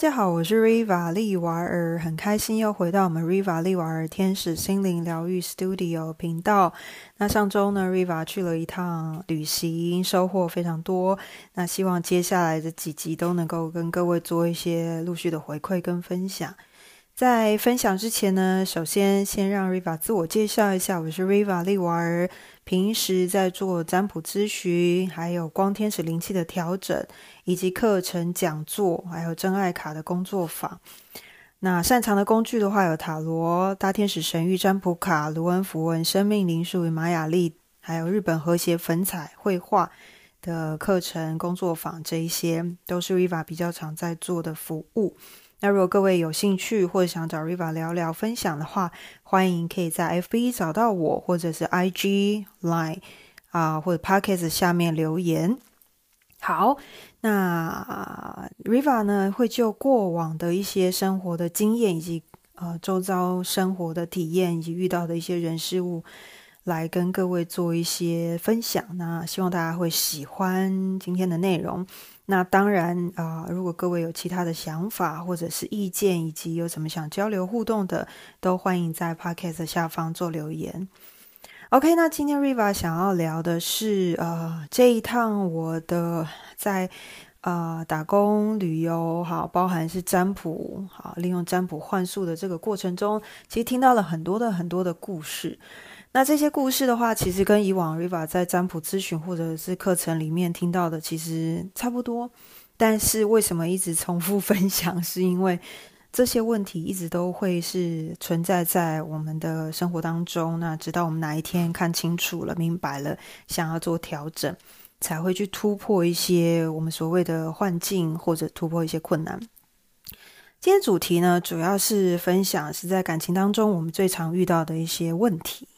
大家好，我是 Riva 利娃儿，很开心又回到我们 Riva 利娃儿天使心灵疗愈 Studio 频道。那上周呢，Riva 去了一趟旅行，收获非常多。那希望接下来的几集都能够跟各位做一些陆续的回馈跟分享。在分享之前呢，首先先让 Riva 自我介绍一下，我是 Riva 利瓦尔，平时在做占卜咨询，还有光天使灵气的调整，以及课程讲座，还有真爱卡的工作坊。那擅长的工具的话，有塔罗、大天使神谕占卜卡、卢恩符文、生命灵数与玛雅历，还有日本和谐粉彩绘画的课程工作坊，这一些都是 Riva 比较常在做的服务。那如果各位有兴趣或者想找 Riva 聊聊分享的话，欢迎可以在 FB 找到我，或者是 IG Line 啊，或者 Podcast 下面留言。好，那 Riva 呢会就过往的一些生活的经验，以及呃周遭生活的体验，以及遇到的一些人事物，来跟各位做一些分享。那希望大家会喜欢今天的内容。那当然啊，如果各位有其他的想法或者是意见，以及有什么想交流互动的，都欢迎在 podcast 下方做留言。OK，那今天 Riva 想要聊的是，呃，这一趟我的在呃打工旅游，好，包含是占卜，好，利用占卜幻术的这个过程中，其实听到了很多的很多的故事。那这些故事的话，其实跟以往 Riva 在占卜咨询或者是课程里面听到的其实差不多，但是为什么一直重复 分享？是因为这些问题一直都会是存在在我们的生活当中。那直到我们哪一天看清楚了、明白了，想要做调整，才会去突破一些我们所谓的幻境，或者突破一些困难。今天主题呢，主要是分享是在感情当中我们最常遇到的一些问题。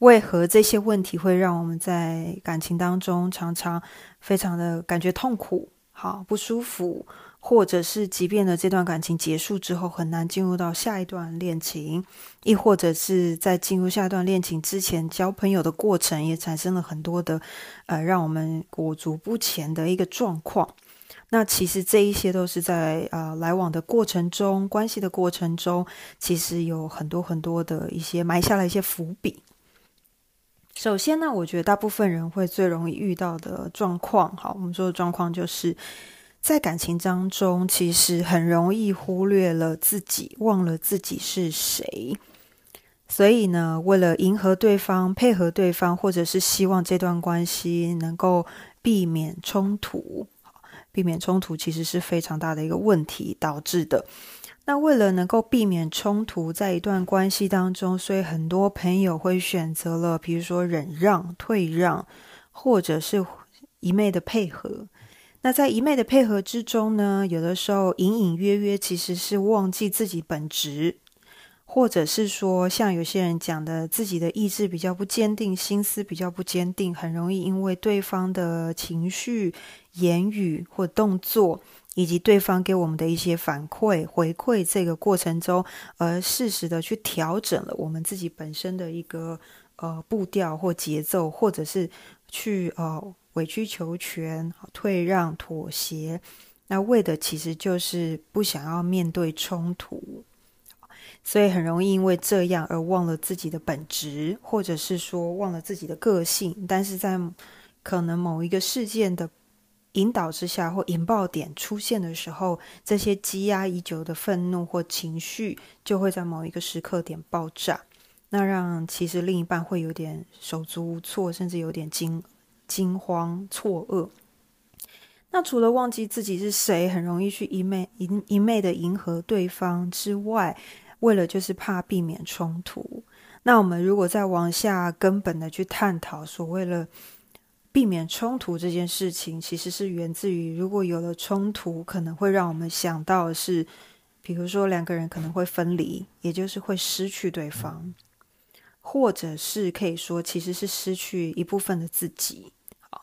为何这些问题会让我们在感情当中常常非常的感觉痛苦、好不舒服，或者是即便呢这段感情结束之后很难进入到下一段恋情，亦或者是在进入下一段恋情之前交朋友的过程也产生了很多的呃让我们裹足不前的一个状况。那其实这一些都是在呃来往的过程中、关系的过程中，其实有很多很多的一些埋下了一些伏笔。首先呢，我觉得大部分人会最容易遇到的状况，好，我们说的状况就是在感情当中，其实很容易忽略了自己，忘了自己是谁。所以呢，为了迎合对方、配合对方，或者是希望这段关系能够避免冲突，避免冲突其实是非常大的一个问题导致的。那为了能够避免冲突，在一段关系当中，所以很多朋友会选择了，比如说忍让、退让，或者是一昧的配合。那在一昧的配合之中呢，有的时候隐隐约约其实是忘记自己本职，或者是说，像有些人讲的，自己的意志比较不坚定，心思比较不坚定，很容易因为对方的情绪、言语或动作。以及对方给我们的一些反馈回馈，这个过程中，而适时的去调整了我们自己本身的一个呃步调或节奏，或者是去呃委曲求全、退让、妥协，那为的其实就是不想要面对冲突，所以很容易因为这样而忘了自己的本质，或者是说忘了自己的个性，但是在可能某一个事件的。引导之下或引爆点出现的时候，这些积压已久的愤怒或情绪就会在某一个时刻点爆炸，那让其实另一半会有点手足无措，甚至有点惊惊慌错愕。那除了忘记自己是谁，很容易去一昧一一昧的迎合对方之外，为了就是怕避免冲突。那我们如果再往下根本的去探讨，所谓了。避免冲突这件事情，其实是源自于，如果有了冲突，可能会让我们想到的是，比如说两个人可能会分离，也就是会失去对方，或者是可以说，其实是失去一部分的自己。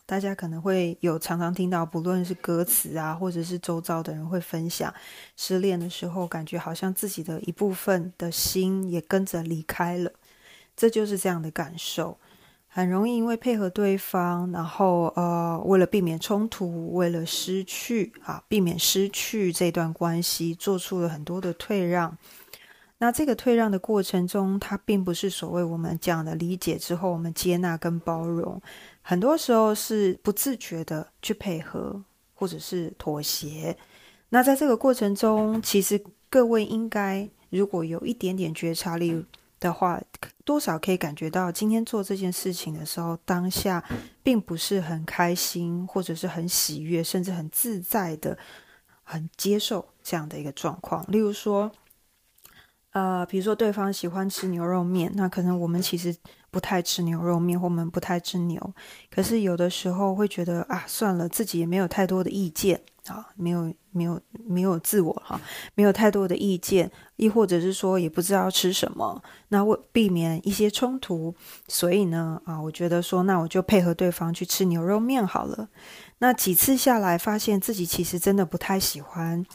大家可能会有常常听到，不论是歌词啊，或者是周遭的人会分享，失恋的时候，感觉好像自己的一部分的心也跟着离开了，这就是这样的感受。很容易因为配合对方，然后呃，为了避免冲突，为了失去啊，避免失去这段关系，做出了很多的退让。那这个退让的过程中，它并不是所谓我们讲的理解之后，我们接纳跟包容，很多时候是不自觉的去配合或者是妥协。那在这个过程中，其实各位应该如果有一点点觉察力。的话，多少可以感觉到今天做这件事情的时候，当下并不是很开心，或者是很喜悦，甚至很自在的，很接受这样的一个状况。例如说，呃，比如说对方喜欢吃牛肉面，那可能我们其实不太吃牛肉面，或我们不太吃牛，可是有的时候会觉得啊，算了，自己也没有太多的意见。啊，没有没有没有自我哈，没有太多的意见，亦或者是说也不知道吃什么，那为避免一些冲突，所以呢，啊，我觉得说，那我就配合对方去吃牛肉面好了。那几次下来，发现自己其实真的不太喜欢，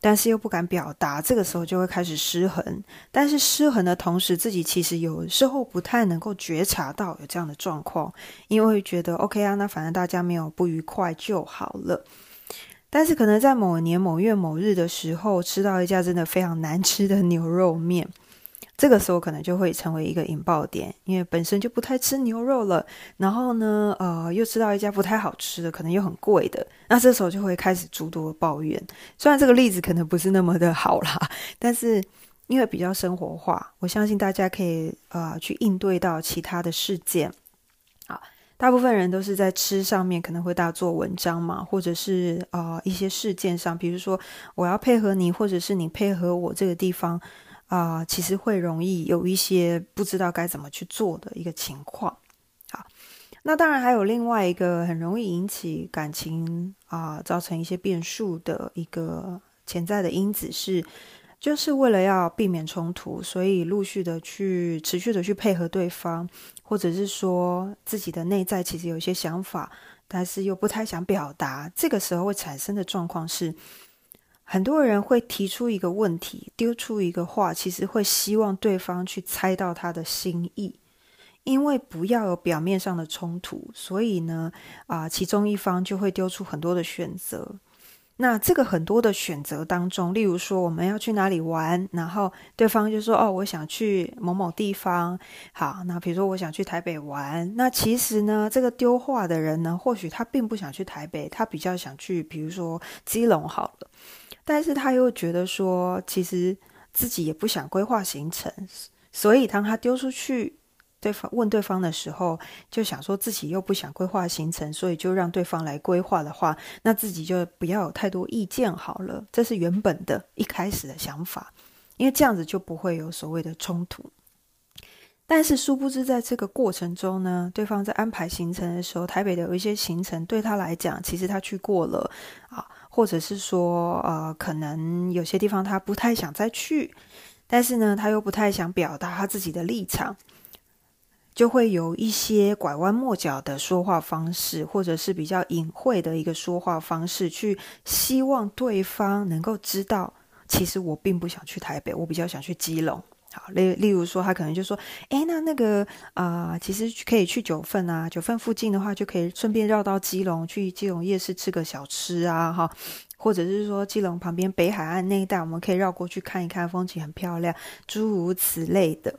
但是又不敢表达，这个时候就会开始失衡。但是失衡的同时，自己其实有时候不太能够觉察到有这样的状况，因为觉得 OK 啊，那反正大家没有不愉快就好了。但是可能在某年某月某日的时候，吃到一家真的非常难吃的牛肉面，这个时候可能就会成为一个引爆点，因为本身就不太吃牛肉了，然后呢，呃，又吃到一家不太好吃的，可能又很贵的，那这时候就会开始诸多抱怨。虽然这个例子可能不是那么的好啦，但是因为比较生活化，我相信大家可以呃去应对到其他的事件。大部分人都是在吃上面可能会大做文章嘛，或者是啊一些事件上，比如说我要配合你，或者是你配合我这个地方啊，其实会容易有一些不知道该怎么去做的一个情况。好，那当然还有另外一个很容易引起感情啊，造成一些变数的一个潜在的因子是。就是为了要避免冲突，所以陆续的去持续的去配合对方，或者是说自己的内在其实有一些想法，但是又不太想表达。这个时候会产生的状况是，很多人会提出一个问题，丢出一个话，其实会希望对方去猜到他的心意，因为不要有表面上的冲突，所以呢，啊，其中一方就会丢出很多的选择。那这个很多的选择当中，例如说我们要去哪里玩，然后对方就说：“哦，我想去某某地方。”好，那比如说我想去台北玩，那其实呢，这个丢话的人呢，或许他并不想去台北，他比较想去，比如说基隆好了，但是他又觉得说，其实自己也不想规划行程，所以当他丢出去。对方问对方的时候，就想说自己又不想规划行程，所以就让对方来规划的话，那自己就不要有太多意见好了。这是原本的一开始的想法，因为这样子就不会有所谓的冲突。但是殊不知，在这个过程中呢，对方在安排行程的时候，台北的有一些行程对他来讲，其实他去过了啊，或者是说呃，可能有些地方他不太想再去，但是呢，他又不太想表达他自己的立场。就会有一些拐弯抹角的说话方式，或者是比较隐晦的一个说话方式，去希望对方能够知道，其实我并不想去台北，我比较想去基隆。好，例例如说，他可能就说：“哎，那那个啊，其实可以去九份啊，九份附近的话，就可以顺便绕到基隆，去基隆夜市吃个小吃啊，哈，或者是说基隆旁边北海岸那一带，我们可以绕过去看一看，风景很漂亮，诸如此类的。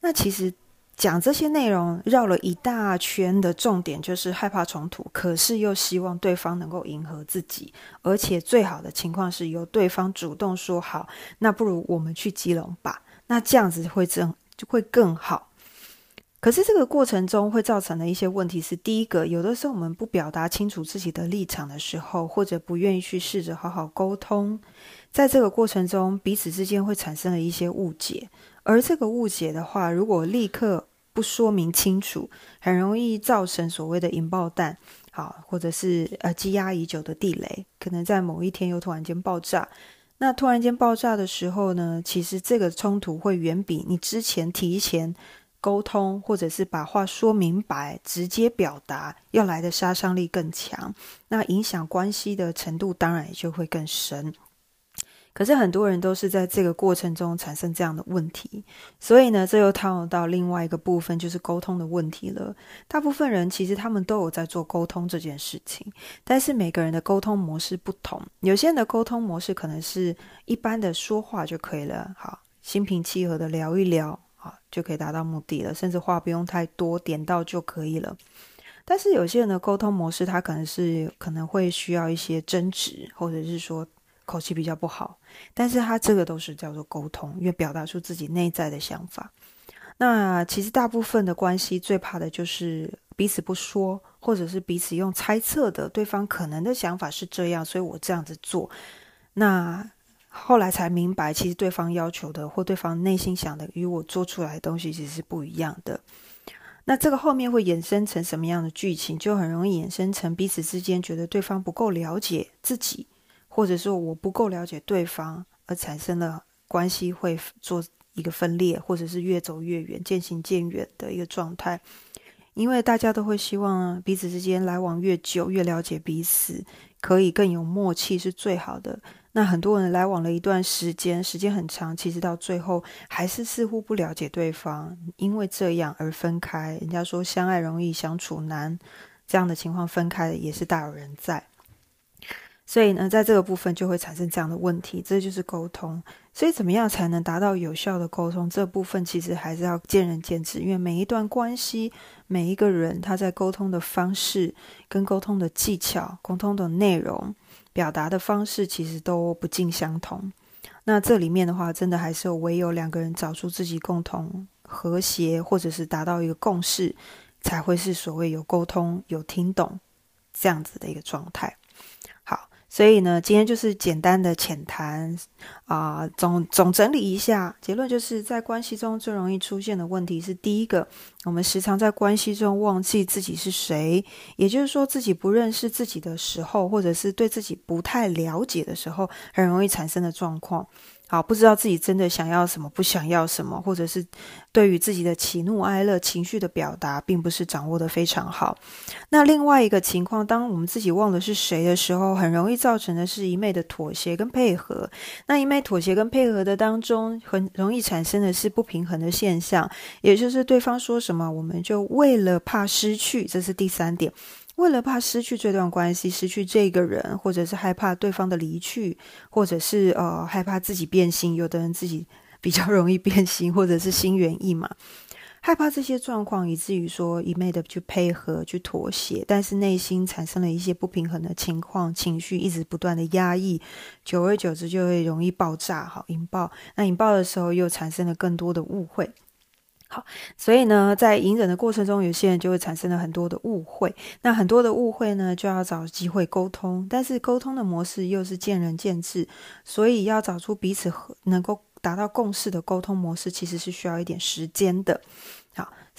那其实。”讲这些内容绕了一大圈的重点就是害怕冲突，可是又希望对方能够迎合自己，而且最好的情况是由对方主动说好，那不如我们去基隆吧，那这样子会正就会更好。可是这个过程中会造成的一些问题是：第一个，有的时候我们不表达清楚自己的立场的时候，或者不愿意去试着好好沟通，在这个过程中彼此之间会产生了一些误解，而这个误解的话，如果立刻不说明清楚，很容易造成所谓的引爆弹，好，或者是呃积压已久的地雷，可能在某一天又突然间爆炸。那突然间爆炸的时候呢，其实这个冲突会远比你之前提前沟通，或者是把话说明白、直接表达要来的杀伤力更强。那影响关系的程度当然也就会更深。可是很多人都是在这个过程中产生这样的问题，所以呢，这又套到另外一个部分，就是沟通的问题了。大部分人其实他们都有在做沟通这件事情，但是每个人的沟通模式不同。有些人的沟通模式可能是一般的说话就可以了，好，心平气和的聊一聊，好，就可以达到目的了，甚至话不用太多，点到就可以了。但是有些人的沟通模式，他可能是可能会需要一些争执，或者是说。口气比较不好，但是他这个都是叫做沟通，因为表达出自己内在的想法。那其实大部分的关系最怕的就是彼此不说，或者是彼此用猜测的，对方可能的想法是这样，所以我这样子做。那后来才明白，其实对方要求的或对方内心想的，与我做出来的东西其实是不一样的。那这个后面会衍生成什么样的剧情，就很容易衍生成彼此之间觉得对方不够了解自己。或者说我不够了解对方，而产生了关系会做一个分裂，或者是越走越远、渐行渐远的一个状态。因为大家都会希望彼此之间来往越久，越了解彼此，可以更有默契是最好的。那很多人来往了一段时间，时间很长，其实到最后还是似乎不了解对方，因为这样而分开。人家说相爱容易相处难，这样的情况分开也是大有人在。所以呢，在这个部分就会产生这样的问题，这就是沟通。所以，怎么样才能达到有效的沟通？这部分其实还是要见仁见智，因为每一段关系，每一个人他在沟通的方式、跟沟通的技巧、沟通的内容、表达的方式，其实都不尽相同。那这里面的话，真的还是唯有两个人找出自己共同和谐，或者是达到一个共识，才会是所谓有沟通、有听懂这样子的一个状态。所以呢，今天就是简单的浅谈啊，总总整理一下结论，就是在关系中最容易出现的问题是：第一个，我们时常在关系中忘记自己是谁，也就是说，自己不认识自己的时候，或者是对自己不太了解的时候，很容易产生的状况。好，不知道自己真的想要什么，不想要什么，或者是对于自己的喜怒哀乐情绪的表达，并不是掌握的非常好。那另外一个情况，当我们自己忘了是谁的时候，很容易造成的是一昧的妥协跟配合。那一昧妥协跟配合的当中，很容易产生的是不平衡的现象，也就是对方说什么，我们就为了怕失去，这是第三点。为了怕失去这段关系，失去这个人，或者是害怕对方的离去，或者是呃害怕自己变心，有的人自己比较 容易变心，或者是心猿意马，害怕这些状况，以至于说一昧的去配合、去妥协，但是内心产生了一些不平衡的情况，情绪一直不断的压抑，久而久之就会容易爆炸，好引爆。那引爆的时候，又产生了更多的误会。好，所以呢，在隐忍的过程中，有些人就会产生了很多的误会。那很多的误会呢，就要找机会沟通，但是沟通的模式又是见仁见智，所以要找出彼此能够达到共识的沟通模式，其实是需要一点时间的。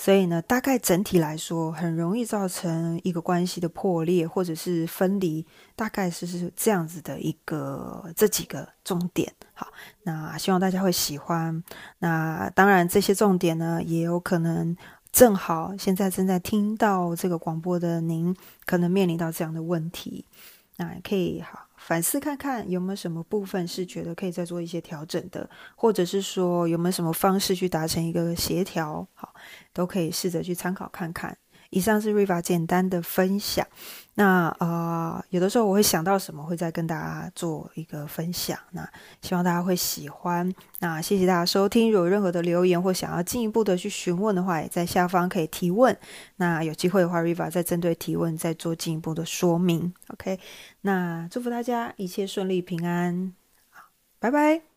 所以呢，大概整体来说，很容易造成一个关系的破裂或者是分离，大概是是这样子的一个这几个重点。好，那希望大家会喜欢。那当然，这些重点呢，也有可能正好现在正在听到这个广播的您，可能面临到这样的问题，那可以好。反思看看有没有什么部分是觉得可以再做一些调整的，或者是说有没有什么方式去达成一个协调，好，都可以试着去参考看看。以上是 Riva 简单的分享。那呃，有的时候我会想到什么，会再跟大家做一个分享。那希望大家会喜欢。那谢谢大家收听。如果有任何的留言或想要进一步的去询问的话，也在下方可以提问。那有机会的话，Riva 再针对提问再做进一步的说明。OK，那祝福大家一切顺利平安。好，拜拜。